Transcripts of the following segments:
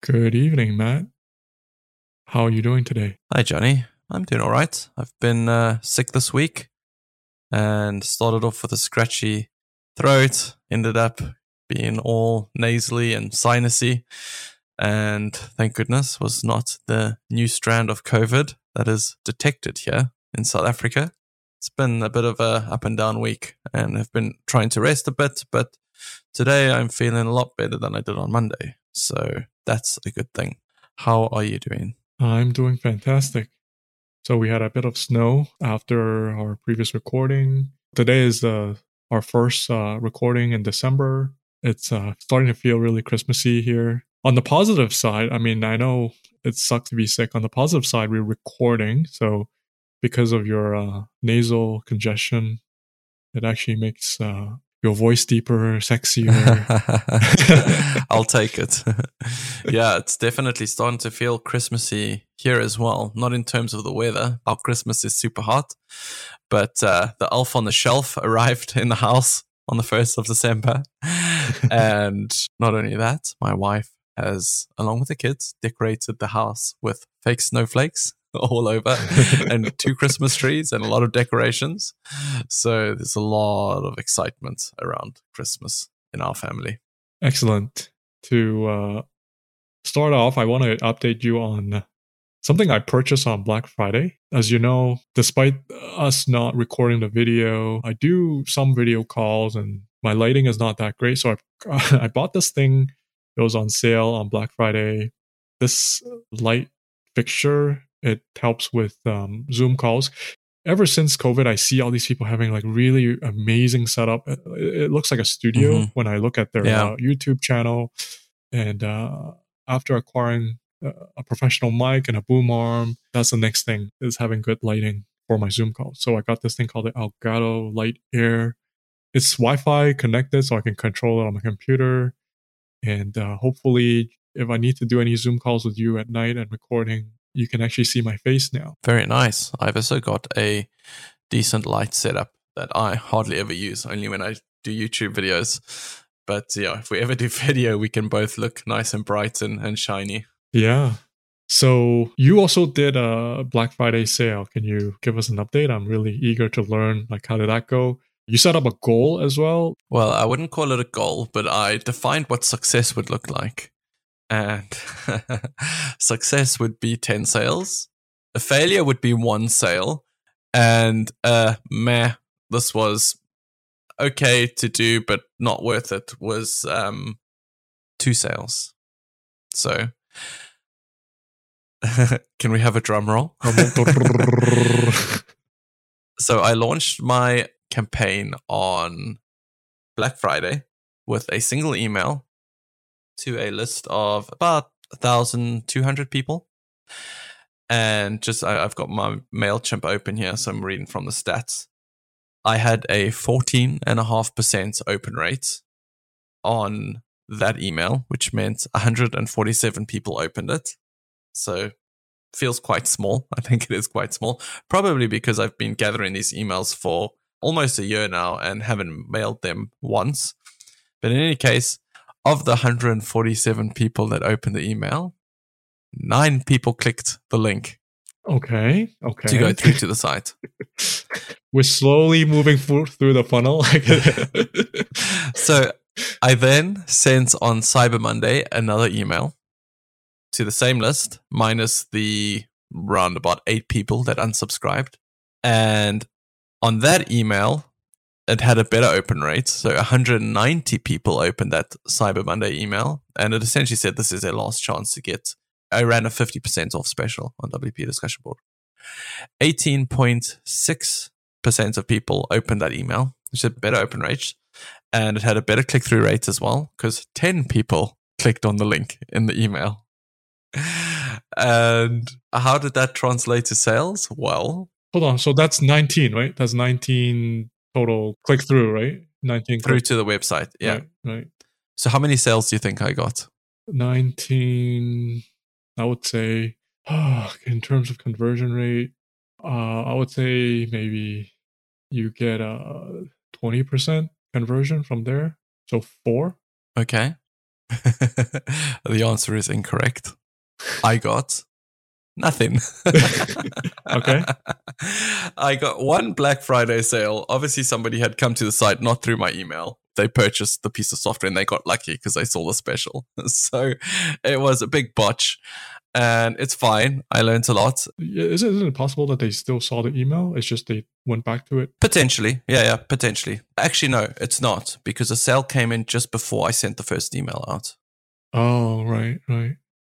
Good evening, Matt. How are you doing today? Hi, Johnny. I'm doing all right. I've been uh, sick this week and started off with a scratchy throat, ended up being all nasally and sinusy. And thank goodness was not the new strand of COVID that is detected here in South Africa. It's been a bit of a up and down week and I've been trying to rest a bit, but today I'm feeling a lot better than I did on Monday. So that's a good thing. How are you doing? I'm doing fantastic. So we had a bit of snow after our previous recording. Today is uh, our first uh, recording in December. It's uh, starting to feel really Christmassy here. On the positive side, I mean, I know it sucks to be sick. On the positive side, we're recording. So because of your uh, nasal congestion, it actually makes uh, your voice deeper, sexier. I'll take it. yeah, it's definitely starting to feel Christmassy here as well. Not in terms of the weather. Our Christmas is super hot, but uh, the elf on the shelf arrived in the house on the 1st of December. and not only that, my wife has, along with the kids, decorated the house with fake snowflakes all over and two Christmas trees and a lot of decorations. So there's a lot of excitement around Christmas in our family. Excellent. To uh, start off, I want to update you on something I purchased on Black Friday. As you know, despite us not recording the video, I do some video calls and my lighting is not that great. So I, I bought this thing. It was on sale on Black Friday. This light fixture it helps with um, Zoom calls. Ever since COVID, I see all these people having like really amazing setup. It, it looks like a studio mm-hmm. when I look at their yeah. uh, YouTube channel. And uh, after acquiring a professional mic and a boom arm, that's the next thing is having good lighting for my Zoom call. So I got this thing called the Elgato Light Air. It's Wi-Fi connected, so I can control it on my computer. And uh, hopefully, if I need to do any Zoom calls with you at night and recording, you can actually see my face now. Very nice. I've also got a decent light setup that I hardly ever use, only when I do YouTube videos. But yeah, if we ever do video, we can both look nice and bright and, and shiny. Yeah. So you also did a Black Friday sale. Can you give us an update? I'm really eager to learn like how did that go? You set up a goal as well? Well, I wouldn't call it a goal, but I defined what success would look like and success would be 10 sales. A failure would be one sale. And uh, meh, this was okay to do, but not worth it, was um, two sales. So, can we have a drum roll? so, I launched my campaign on Black Friday with a single email to a list of about 1,200 people. And just, I, have got my MailChimp open here, so I'm reading from the stats. I had a 14.5% open rate on that email, which meant 147 people opened it. So feels quite small. I think it is quite small. Probably because I've been gathering these emails for almost a year now and haven't mailed them once. But in any case, of the 147 people that opened the email, nine people clicked the link. Okay. Okay. To go through to the site. We're slowly moving through the funnel. so I then sent on Cyber Monday another email to the same list, minus the round about eight people that unsubscribed. And on that email, it had a better open rate. So 190 people opened that Cyber Monday email, and it essentially said this is their last chance to get. I ran a 50% off special on WP discussion board. 18.6% of people opened that email, which had better open rate, and it had a better click through rate as well because 10 people clicked on the link in the email. And how did that translate to sales? Well, hold on. So that's 19, right? That's 19 total click through, right? 19 through to the website. Yeah. Right, right. So how many sales do you think I got? 19 I would say oh, in terms of conversion rate, uh, I would say maybe you get a 20% conversion from there. So 4. Okay. the answer is incorrect. I got nothing. okay. I got one Black Friday sale. Obviously, somebody had come to the site not through my email. They purchased the piece of software and they got lucky because they saw the special. So it was a big botch and it's fine. I learned a lot. Is it, isn't it possible that they still saw the email? It's just they went back to it? Potentially. Yeah, yeah, potentially. Actually, no, it's not because the sale came in just before I sent the first email out. Oh, right, right.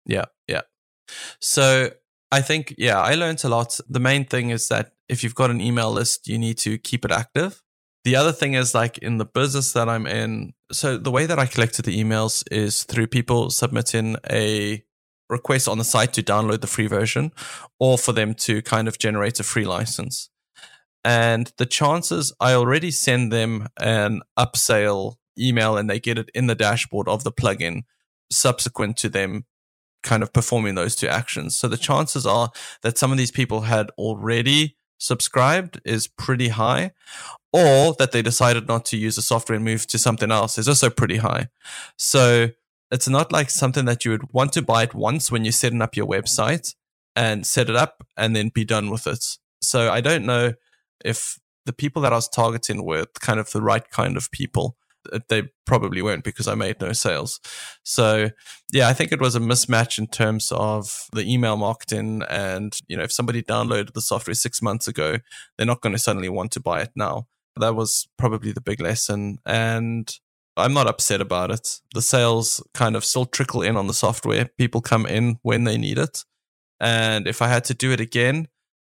Yeah, yeah. So I think, yeah, I learned a lot. The main thing is that if you've got an email list, you need to keep it active. The other thing is like in the business that I'm in, so the way that I collected the emails is through people submitting a request on the site to download the free version or for them to kind of generate a free license. And the chances I already send them an upsell email and they get it in the dashboard of the plugin subsequent to them kind of performing those two actions. So the chances are that some of these people had already subscribed is pretty high, or that they decided not to use the software and move to something else is also pretty high. So it's not like something that you would want to buy it once when you're setting up your website and set it up and then be done with it. So I don't know if the people that I was targeting were kind of the right kind of people. They probably weren't because I made no sales. So yeah, I think it was a mismatch in terms of the email marketing. And, you know, if somebody downloaded the software six months ago, they're not going to suddenly want to buy it now. That was probably the big lesson. And I'm not upset about it. The sales kind of still trickle in on the software. People come in when they need it. And if I had to do it again,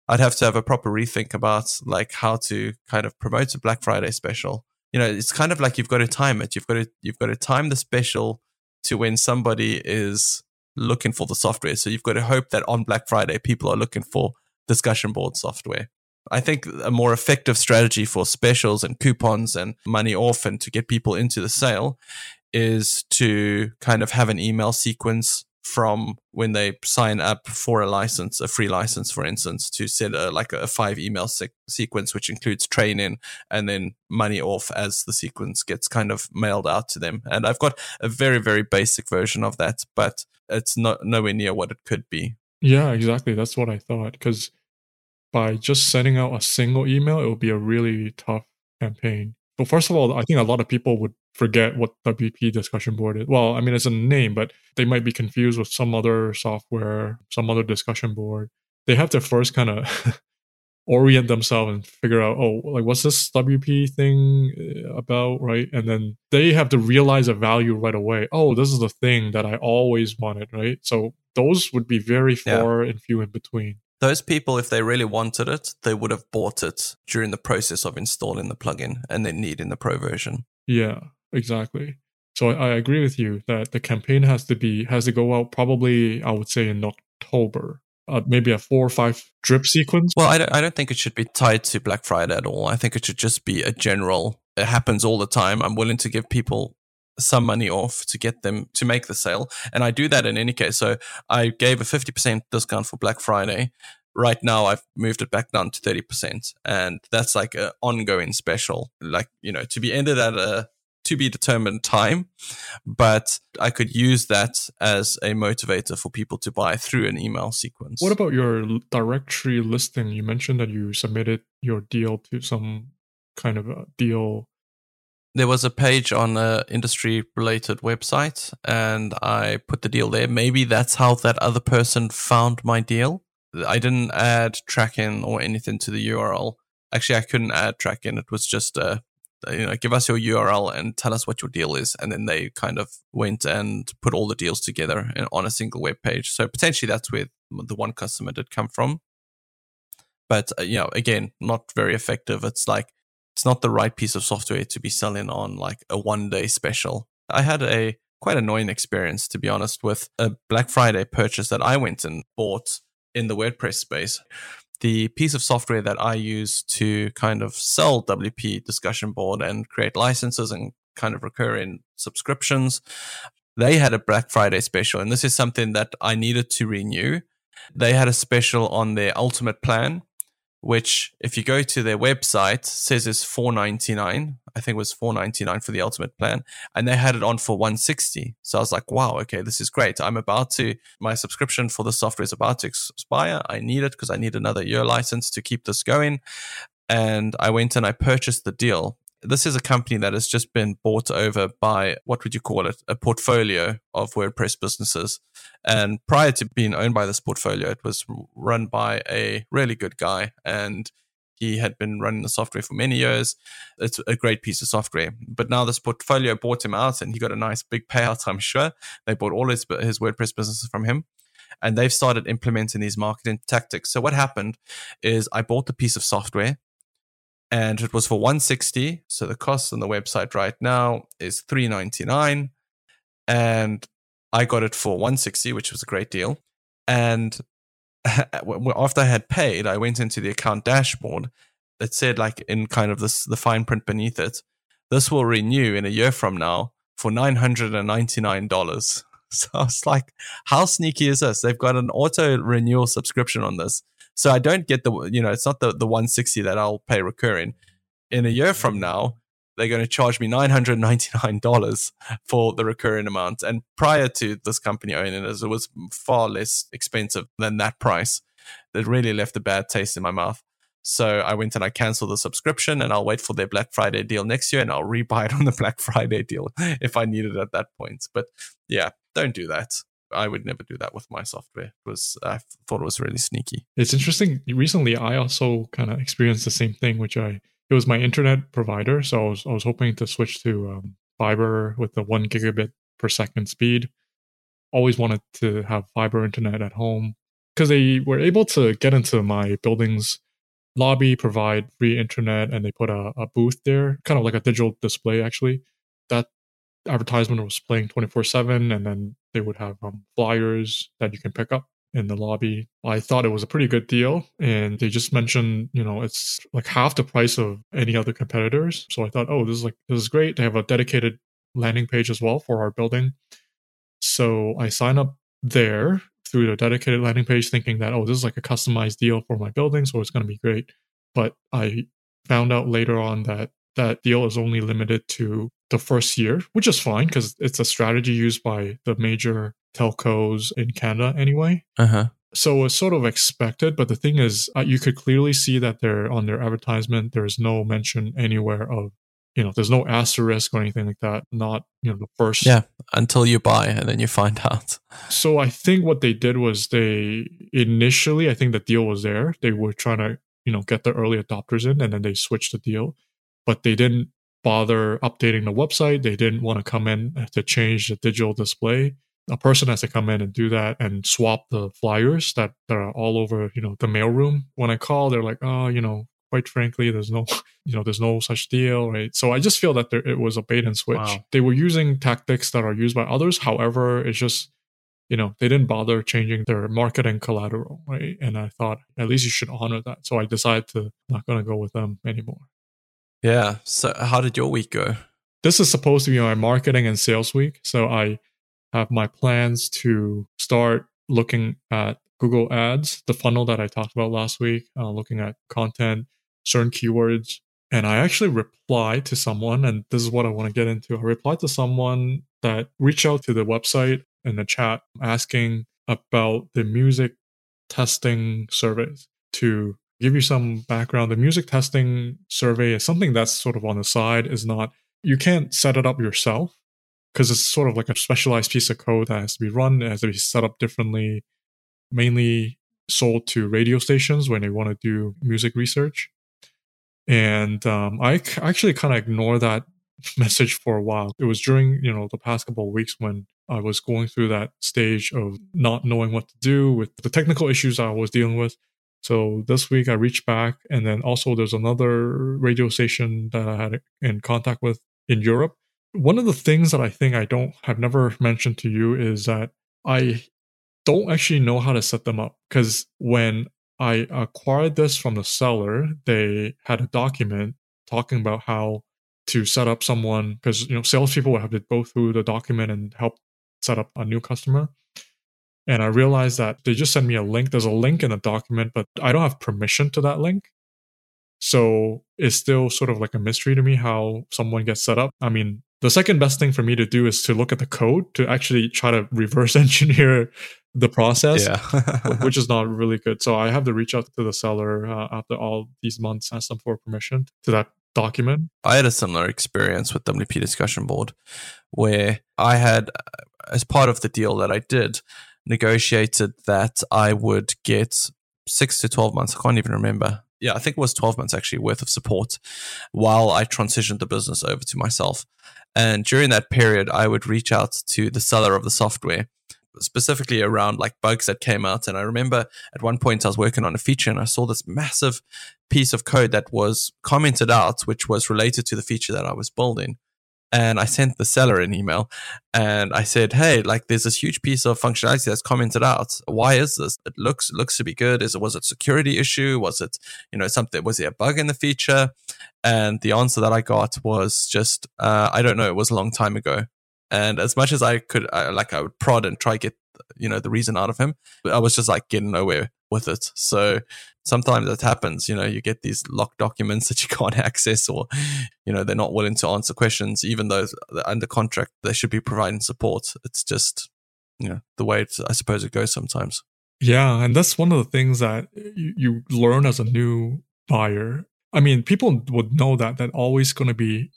I'd have to have a proper rethink about like how to kind of promote a Black Friday special. You know, it's kind of like you've got to time it. You've got to you've got to time the special to when somebody is looking for the software. So you've got to hope that on Black Friday people are looking for discussion board software. I think a more effective strategy for specials and coupons and money off and to get people into the sale is to kind of have an email sequence from when they sign up for a license, a free license, for instance, to set a, like a five email se- sequence, which includes training and then money off as the sequence gets kind of mailed out to them. And I've got a very, very basic version of that, but it's not nowhere near what it could be. Yeah, exactly. That's what I thought. Because by just sending out a single email, it would be a really tough campaign. So first of all, I think a lot of people would forget what WP discussion board is. Well, I mean, it's a name, but they might be confused with some other software, some other discussion board. They have to first kind of orient themselves and figure out, oh, like what's this WP thing uh, about, right? And then they have to realize a value right away. Oh, this is the thing that I always wanted, right? So those would be very far yeah. and few in between. Those people, if they really wanted it, they would have bought it during the process of installing the plugin and then needing the pro version. Yeah, exactly. So I, I agree with you that the campaign has to be has to go out probably I would say in October uh, maybe a four or five drip sequence? Well, I don't, I don't think it should be tied to Black Friday at all. I think it should just be a general, it happens all the time. I'm willing to give people some money off to get them to make the sale. And I do that in any case. So I gave a 50% discount for Black Friday. Right now, I've moved it back down to 30%. And that's like an ongoing special, like, you know, to be ended at a to be determined time, but I could use that as a motivator for people to buy through an email sequence. What about your directory listing? You mentioned that you submitted your deal to some kind of a deal there was a page on a industry related website and I put the deal there. Maybe that's how that other person found my deal. I didn't add tracking or anything to the URL. Actually, I couldn't add tracking. It was just a, you know, give us your URL and tell us what your deal is. And then they kind of went and put all the deals together on a single web page. So potentially that's where the one customer did come from. But, uh, you know, again, not very effective. It's like, it's not the right piece of software to be selling on like a one day special. I had a quite annoying experience, to be honest, with a Black Friday purchase that I went and bought in the WordPress space. The piece of software that I use to kind of sell WP discussion board and create licenses and kind of recurring subscriptions, they had a Black Friday special. And this is something that I needed to renew. They had a special on their ultimate plan which if you go to their website says it's 499 i think it was 499 for the ultimate plan. And they had it on for 160 so i was like wow okay this is great. I'm about to my subscription for the software is about to expire. I need it because i need another year license to keep this going. And i went and i purchased the deal this is a company that has just been bought over by what would you call it? A portfolio of WordPress businesses. And prior to being owned by this portfolio, it was run by a really good guy. And he had been running the software for many years. It's a great piece of software. But now this portfolio bought him out and he got a nice big payout, I'm sure. They bought all his, his WordPress businesses from him and they've started implementing these marketing tactics. So what happened is I bought the piece of software and it was for 160 so the cost on the website right now is 399 and i got it for 160 which was a great deal. And after i had paid i went into the account dashboard that said like in kind of this the fine print beneath it this will renew in a year from now for $999 so i was like how sneaky is this? They've got an auto renewal subscription on this so I don't get the, you know, it's not the, the 160 that I'll pay recurring. In a year from mm. now, they're going to charge me $999 for the recurring amount. And prior to this company owning it, it was far less expensive than that price. That really left a bad taste in my mouth. So I went and I canceled the subscription and I'll wait for their Black Friday deal next year and I'll rebuy it on the Black Friday deal if I need it at that point. But yeah, don't do that. I would never do that with my software because I thought it was really sneaky. It's interesting. Recently, I also kind of experienced the same thing, which I it was my internet provider, so I was I was hoping to switch to um, fiber with the one gigabit per second speed. Always wanted to have fiber internet at home because they were able to get into my building's lobby, provide free internet, and they put a, a booth there, kind of like a digital display actually. That advertisement was playing 24 7 and then they would have um, flyers that you can pick up in the lobby. I thought it was a pretty good deal and they just mentioned you know it's like half the price of any other competitors. So i thought oh this is like this is great. They have a dedicated landing page as well for our building. So i sign up there through the dedicated landing page thinking that oh this is like a customized deal for my building so it's going to be great. But i found out later on that that deal is only limited to the first year, which is fine because it's a strategy used by the major telcos in Canada anyway. Uh-huh. So it's sort of expected, but the thing is, uh, you could clearly see that they're on their advertisement. There is no mention anywhere of, you know, there's no asterisk or anything like that. Not, you know, the first. Yeah, until you buy and then you find out. So I think what they did was they initially, I think the deal was there. They were trying to, you know, get the early adopters in, and then they switched the deal, but they didn't bother updating the website. They didn't want to come in to change the digital display. A person has to come in and do that and swap the flyers that, that are all over, you know, the mailroom. When I call, they're like, oh, you know, quite frankly, there's no, you know, there's no such deal, right? So I just feel that there, it was a bait and switch. Wow. They were using tactics that are used by others. However, it's just, you know, they didn't bother changing their marketing collateral, right? And I thought at least you should honor that. So I decided to not going to go with them anymore. Yeah. So, how did your week go? This is supposed to be my marketing and sales week. So, I have my plans to start looking at Google Ads, the funnel that I talked about last week, uh, looking at content, certain keywords. And I actually replied to someone, and this is what I want to get into. I replied to someone that reached out to the website in the chat asking about the music testing surveys to give you some background, the music testing survey is something that's sort of on the side, is not, you can't set it up yourself because it's sort of like a specialized piece of code that has to be run, it has to be set up differently, mainly sold to radio stations when they want to do music research. And um, I actually kind of ignore that message for a while. It was during, you know, the past couple of weeks when I was going through that stage of not knowing what to do with the technical issues I was dealing with. So this week I reached back, and then also there's another radio station that I had in contact with in Europe. One of the things that I think I don't have never mentioned to you is that I don't actually know how to set them up because when I acquired this from the seller, they had a document talking about how to set up someone because you know salespeople will have to go through the document and help set up a new customer. And I realized that they just sent me a link. There's a link in the document, but I don't have permission to that link. So it's still sort of like a mystery to me how someone gets set up. I mean, the second best thing for me to do is to look at the code to actually try to reverse engineer the process, Yeah. which is not really good. So I have to reach out to the seller uh, after all these months, ask them for permission to that document. I had a similar experience with WP Discussion Board where I had, uh, as part of the deal that I did, negotiated that I would get six to 12 months. I can't even remember. Yeah, I think it was 12 months actually worth of support while I transitioned the business over to myself. And during that period, I would reach out to the seller of the software specifically around like bugs that came out. And I remember at one point I was working on a feature and I saw this massive piece of code that was commented out, which was related to the feature that I was building. And I sent the seller an email and I said, Hey, like there's this huge piece of functionality that's commented out. Why is this? It looks, it looks to be good. Is it, was it security issue? Was it, you know, something, was there a bug in the feature? And the answer that I got was just, uh, I don't know. It was a long time ago. And as much as I could, I, like I would prod and try get, you know, the reason out of him, I was just like getting nowhere with it. So sometimes that happens. You know, you get these locked documents that you can't access, or you know, they're not willing to answer questions, even though under contract they should be providing support. It's just, you know, the way I suppose it goes sometimes. Yeah, and that's one of the things that you, you learn as a new buyer. I mean, people would know that that always going to be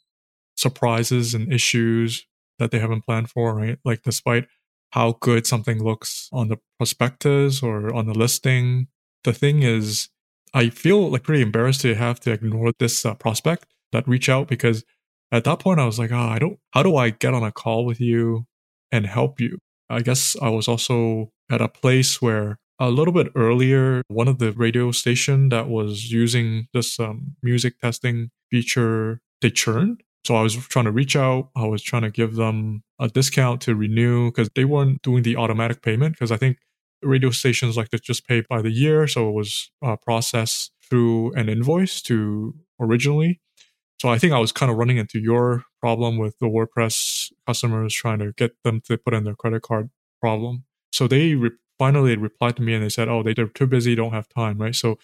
surprises and issues that they haven't planned for, right? Like despite how good something looks on the prospectus or on the listing, the thing is, I feel like pretty embarrassed to have to ignore this uh, prospect that reach out because at that point I was like, oh, I don't. How do I get on a call with you and help you? I guess I was also at a place where a little bit earlier, one of the radio station that was using this um, music testing feature, they churned. So I was trying to reach out. I was trying to give them a discount to renew because they weren't doing the automatic payment. Because I think radio stations like to just pay by the year, so it was uh, processed through an invoice to originally. So I think I was kind of running into your problem with the WordPress customers trying to get them to put in their credit card problem. So they re- finally replied to me and they said, "Oh, they, they're too busy, don't have time." Right. So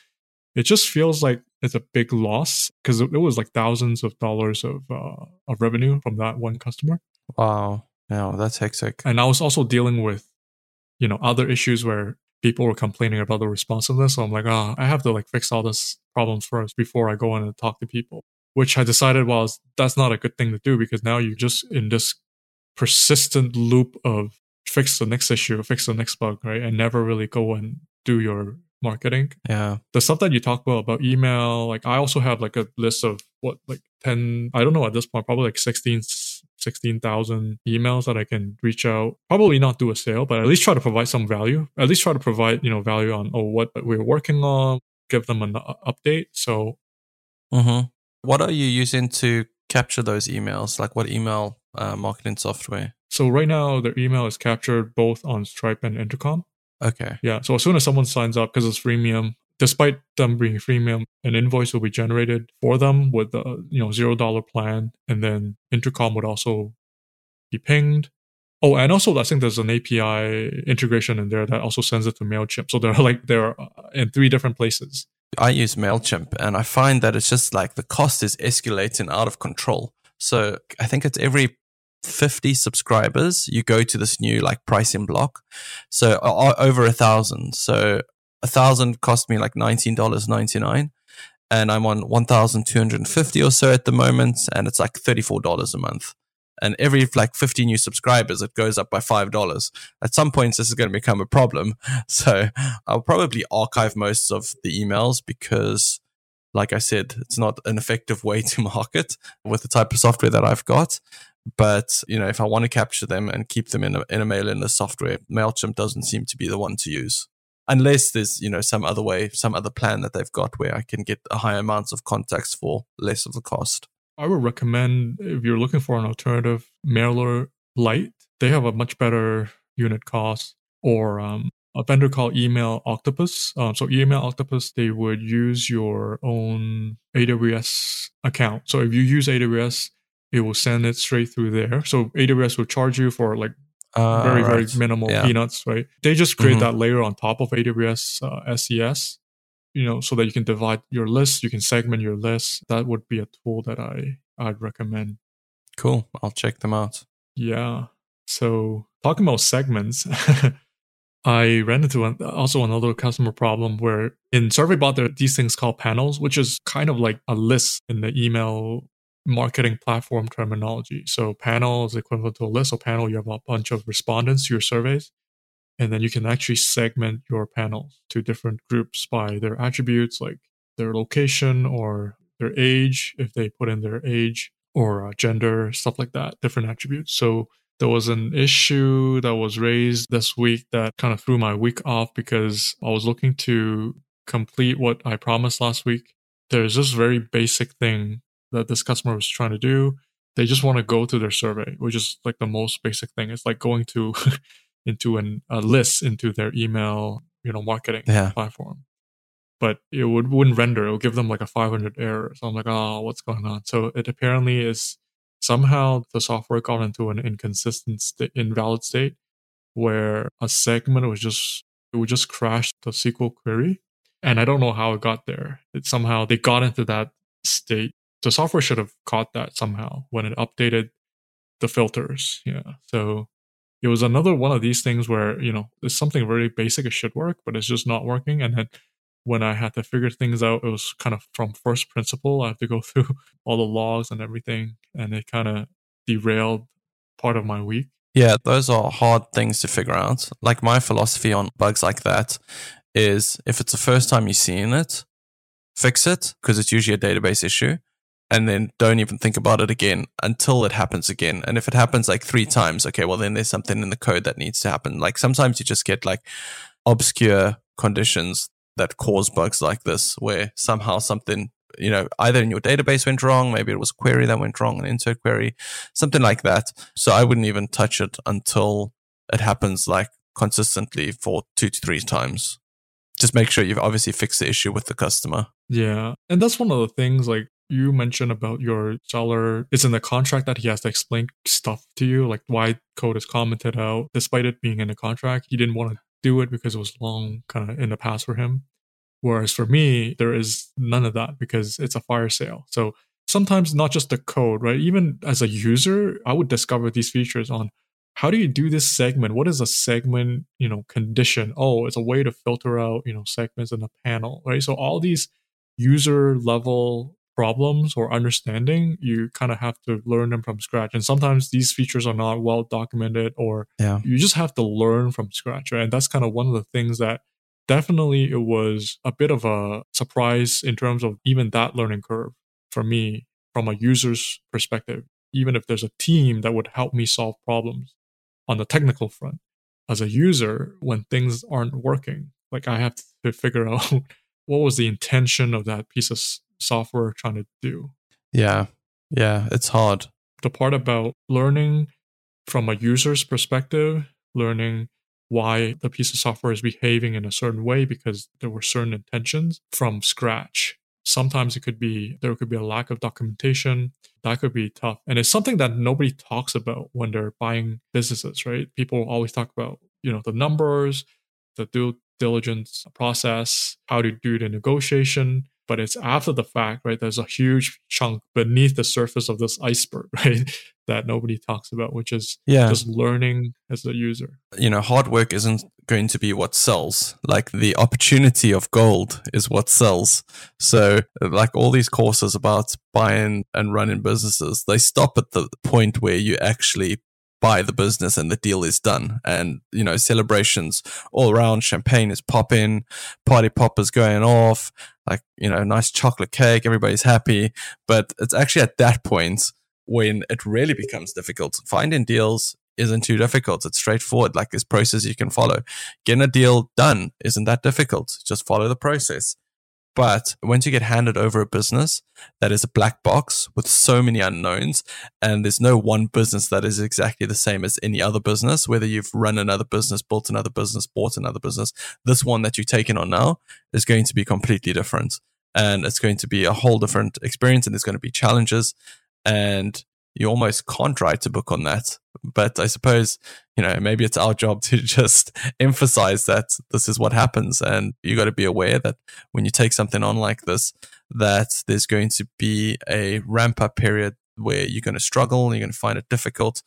it just feels like it's a big loss because it was like thousands of dollars of uh, of revenue from that one customer. Wow. Yeah, that's hectic. And I was also dealing with, you know, other issues where people were complaining about the responsiveness. So I'm like, ah, oh, I have to like fix all this problems first before I go in and talk to people. Which I decided was that's not a good thing to do because now you're just in this persistent loop of fix the next issue, fix the next bug, right? And never really go and do your marketing. Yeah. The stuff that you talk about about email, like I also have like a list of what like 10 I don't know at this point, probably like 16 16,000 emails that I can reach out. Probably not do a sale, but at least try to provide some value. At least try to provide, you know, value on oh what we're working on, give them an update. So mm-hmm. what are you using to capture those emails? Like what email uh, marketing software? So right now their email is captured both on Stripe and Intercom. Okay. Yeah. So as soon as someone signs up, because it's freemium, despite them being freemium, an invoice will be generated for them with a you know zero dollar plan, and then Intercom would also be pinged. Oh, and also I think there's an API integration in there that also sends it to Mailchimp. So they're like they're uh, in three different places. I use Mailchimp, and I find that it's just like the cost is escalating out of control. So I think it's every 50 subscribers, you go to this new like pricing block. So uh, over a thousand. So a thousand cost me like $19.99 and I'm on 1,250 or so at the moment. And it's like $34 a month. And every like 50 new subscribers, it goes up by $5. At some points, this is going to become a problem. So I'll probably archive most of the emails because like I said, it's not an effective way to market with the type of software that I've got. But you know, if I want to capture them and keep them in a, in a mail in the software, Mailchimp doesn't seem to be the one to use, unless there's you know some other way, some other plan that they've got where I can get a higher amounts of contacts for less of the cost. I would recommend if you're looking for an alternative, Mailer Lite. They have a much better unit cost, or um, a vendor called EmailOctopus. Um, so EmailOctopus, they would use your own AWS account. So if you use AWS, it will send it straight through there. So AWS will charge you for like uh, very right. very minimal yeah. peanuts, right? They just create mm-hmm. that layer on top of AWS uh, SES, you know, so that you can divide your list, you can segment your list. That would be a tool that I I'd recommend. Cool. I'll check them out. Yeah. So talking about segments, I ran into an, also another customer problem where in SurveyBot there are these things called panels, which is kind of like a list in the email marketing platform terminology. So panel is equivalent to a list. So panel, you have a bunch of respondents to your surveys. And then you can actually segment your panels to different groups by their attributes, like their location or their age, if they put in their age or uh, gender, stuff like that, different attributes. So there was an issue that was raised this week that kind of threw my week off because I was looking to complete what I promised last week. There's this very basic thing that this customer was trying to do. They just want to go to their survey, which is like the most basic thing. It's like going to into an, a list into their email, you know, marketing Yeah. platform. But it would wouldn't render. It would give them like a 500 error. So I'm like, oh, what's going on? So it apparently is somehow the software got into an inconsistent, sta invalid state where a segment was just it would just crash the SQL query, and I don't know how it got there. It somehow they got into that state. The software should have caught that somehow when it updated the filters. Yeah, so it was another one of these things where you know it's something very basic. It should work, but it's just not working, and then when I had to figure things out, it was kind of from first principle. I have to go through all the logs and everything, and it kind of derailed part of my week. Yeah, those are hard things to figure out. Like my philosophy on bugs like that is if it's the first time you've seen it, fix it because it's usually a database issue. And then don't even think about it again until it happens again. And if it happens like three times, okay, well, then there's something in the code that needs to happen. Like sometimes you just get like obscure conditions that cause bugs like this, where somehow something, you know, either in your database went wrong, maybe it was a query that went wrong, an insert query, something like that. So I wouldn't even touch it until it happens like consistently for two to three times. Just make sure you've obviously fixed the issue with the customer. Yeah. And that's one of the things like you mentioned about your seller. It's in the contract that he has to explain stuff to you, like why code is commented out, despite it being in the contract. He didn't want to do it because it was long kind of in the past for him. Whereas for me, there is none of that because it's a fire sale. So sometimes not just the code, right? Even as a user, I would discover these features on how do you do this segment? What is a segment, you know, condition? Oh, it's a way to filter out, you know, segments in a panel, right? So all these user level problems or understanding, you kind of have to learn them from scratch. And sometimes these features are not well documented or Yeah. you just have to learn from scratch, right? And that's kind of one of the things that definitely it was a bit of a surprise in terms of even that learning curve for me from a user's perspective. Even if there's a team that would help me solve problems on the technical front, as a user, when things aren't working, like I have to figure out what was the intention of that piece of software trying to do. Yeah. Yeah. It's hard. The part about learning from a user's perspective, learning why the piece of software is behaving in a certain way because there were certain intentions from scratch. Sometimes it could be there could be a lack of documentation. That could be tough. And it's something that nobody talks about when they're buying businesses, right? People always talk about, you know, the numbers, the due diligence process, how to do the negotiation. But it's after the fact, right? There's a huge chunk beneath the surface of this iceberg, right? That nobody talks about, which is Yeah. just learning as a user. you know, hard work isn't going to be what sells. Like the opportunity of gold is what sells. So, like all these courses about buying and running businesses, they stop at the point where you actually buy the business and the deal is done. And, you know, celebrations all around, champagne is popping, party poppers going off, like, you know, nice chocolate cake, everybody's happy. But it's actually at that point when it really becomes difficult. Finding deals isn't too difficult. It's straightforward. Like this process you can follow. Getting a deal done isn't that difficult. Just follow the process. But once you get handed over a business that is a black box with so many unknowns, and there's no one business that is exactly the same as any other business, whether you've run another business, built another business, bought another business, this one that you've taken on now is going to be completely different. And it's going to be a whole different experience, and there's going to be challenges. And you almost can't write a book on that. But I suppose, you know, maybe it's our job to just emphasize that this is what happens. And you got to be aware that when you take something on like this, that there's going to be a ramp up period where you're going to struggle, and you're going to find it difficult.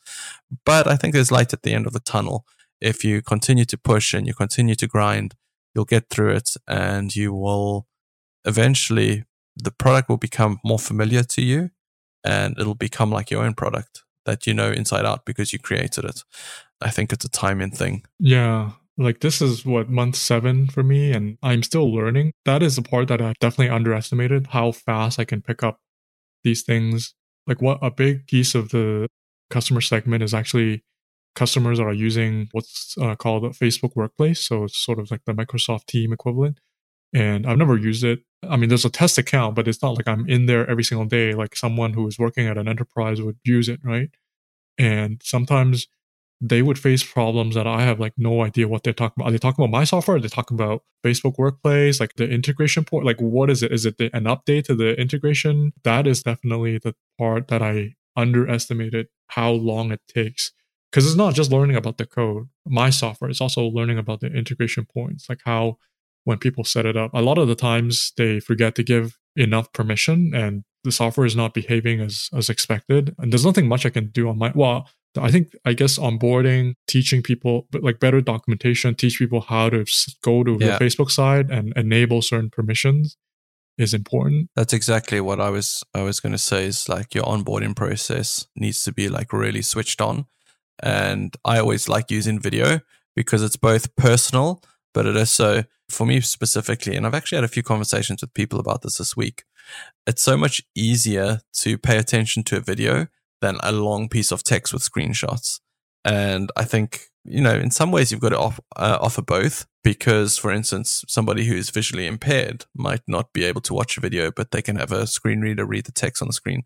But I think there's light at the end of the tunnel. If you continue to push and you continue to grind, you'll get through it and you will eventually, the product will become more familiar to you and it'll become like your own product that you know inside out because you created it. I think it's a timing thing. Yeah. Like this is what month seven for me, and I'm still learning. That is the part that I definitely underestimated how fast I can pick up these things. Like what a big piece of the customer segment is actually customers that are using what's uh, called a Facebook Workplace. So it's sort of like the Microsoft Team equivalent. And I've never used it. I mean, there's a test account, but it's not like I'm in there every single day like someone who is working at an enterprise would use it, right? And sometimes they would face problems that I have like no idea what they're talking about. Are they talking about my software? Are they talking about Facebook Workplace, like the integration point? Like, what is it? Is it the, an update to the integration? That is definitely the part that I underestimated how long it takes. Because it's not just learning about the code, my software, it's also learning about the integration points, like how when people set it up. A lot of the times they forget to give enough permission and the software is not behaving as as expected. And there's nothing much I can do on my well, I think I guess onboarding, teaching people but like better documentation, teach people how to go to yeah. the Facebook side and enable certain permissions is important. That's exactly what I was I was going to say is like your onboarding process needs to be like really switched on. And I always like using video because it's both personal but it is so for me specifically, and I've actually had a few conversations with people about this this week. It's so much easier to pay attention to a video than a long piece of text with screenshots. And I think, you know, in some ways you've got to off, uh, offer both because, for instance, somebody who is visually impaired might not be able to watch a video, but they can have a screen reader read the text on the screen.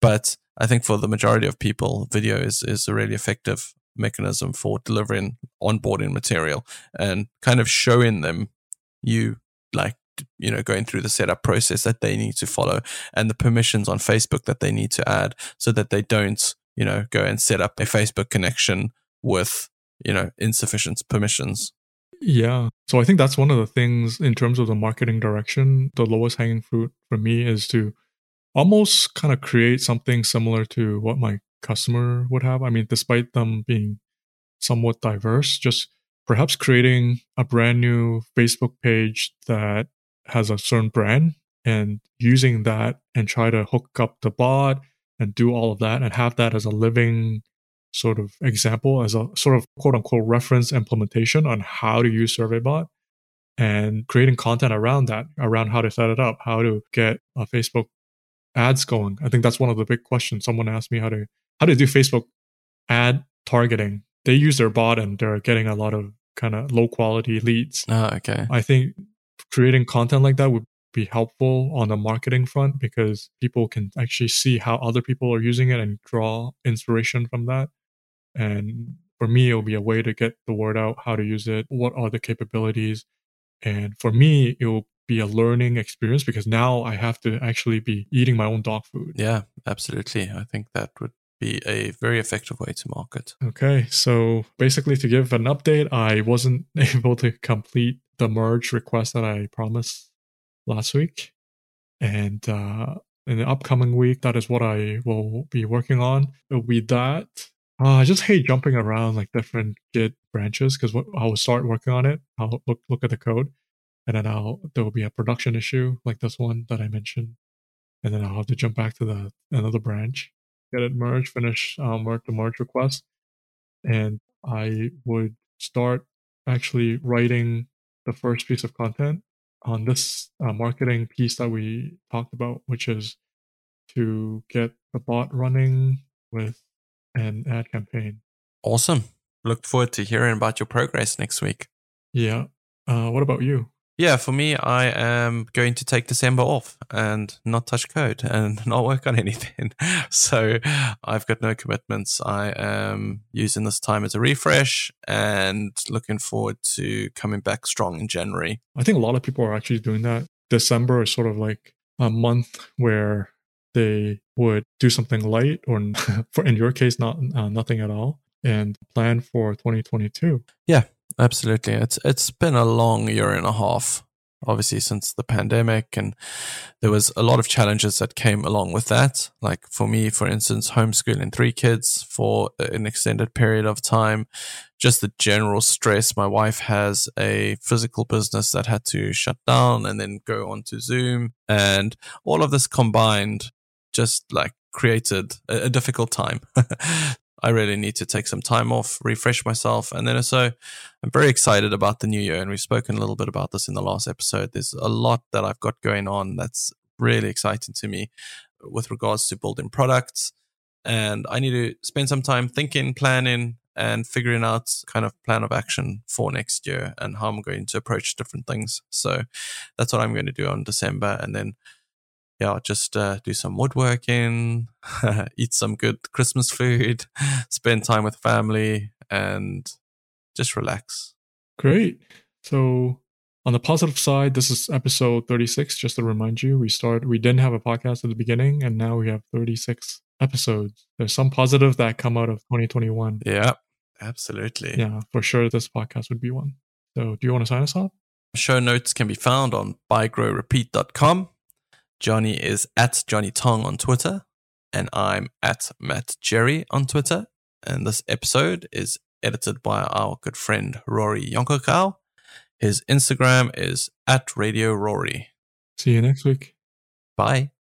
But I think for the majority of people, video is, is a really effective mechanism for delivering onboarding material and kind of showing them you like you know going through the setup process that they need to follow and the permissions on Facebook that they need to add so that they don't you know go and set up a Facebook connection with you know insufficient permissions. Yeah. So i think that's one of the things in terms of the marketing direction the lowest hanging fruit for me is to almost kind of create something similar to what my customer would have. I mean, despite them being somewhat diverse, just perhaps creating a brand new Facebook page that has a certain brand and using that and try to hook up the bot and do all of that and have that as a living sort of example as a sort of quote unquote reference implementation on how to use SurveyBot and creating content around that, around how to set it up, how to get a Facebook ads going. I think that's one of the big questions. Someone asked me how to how to do Facebook ad targeting. They use their bot and they're getting a lot of kind of low quality leads. Oh, okay. I think creating content like that would be helpful on the marketing front because people can actually see how other people are using it and draw inspiration from that. And for me, it'll be a way to get the word out, how to use it, what are the capabilities. And for me, it will be a learning experience because now I have to actually be eating my own dog food. Yeah, absolutely. I think that would be a very effective way to market. Okay, so basically, to give an update, I wasn't able to complete the merge request that I promised last week. And uh, in the upcoming week, that is what I will be working on. It'll be that. Uh, I just hate jumping around like different Git branches because I will start working on it. I'll look look at the code, and then I'll there will be a production issue like this one that I mentioned, and then I'll have to jump back to the another branch get it merged, finish um, work the merge request, and I would start actually writing the first piece of content on this uh, marketing piece that we talked about, which is to get the bot running with an ad campaign. Awesome. Look forward to hearing about your progress next week. Yeah. Uh, what about you? Yeah, for me, I am going to take December off and not touch code and not work on anything. so I've got no commitments. I am using this time as a refresh and looking forward to coming back strong in January. I think a lot of people are actually doing that. December is sort of like a month where they would do something light, or for in your case, not uh, nothing at all, and plan for 2022. Yeah, absolutely. It's it's been a long year and a half obviously since the pandemic and there was a lot of challenges that came along with that. Like for me for instance homeschooling three kids for an extended period of time. Just the general stress. My wife has a physical business that had to shut down and then go on to zoom and all of this combined just like created a, a difficult time I really need to take some time off, refresh myself. And then so I'm very excited about the new year. And we've spoken a little bit about this in the last episode. There's a lot that I've got going on that's really exciting to me with regards to building products. And I need to spend some time thinking, planning, and figuring out kind of plan of action for next year and how I'm going to approach different things. So that's what I'm going to do on December. And then yeah, just uh, do some woodworking, eat some good Christmas food, spend time with family, and just relax. Great. So, on the positive side, this is episode 36. Just to remind you, we started, we didn't have a podcast at the beginning, and now we have 36 episodes. There's some positive that come out of 2021. Yeah, absolutely. Yeah, for sure, this podcast would be one. So, do you want to sign us off? Show notes can be found on buygrowrepeat.com Johnny is at Johnny Tong on Twitter, and I'm at Matt Jerry on Twitter. And this episode is edited by our good friend Rory Yonkokau. His Instagram is at Radio Rory. See you next week. Bye.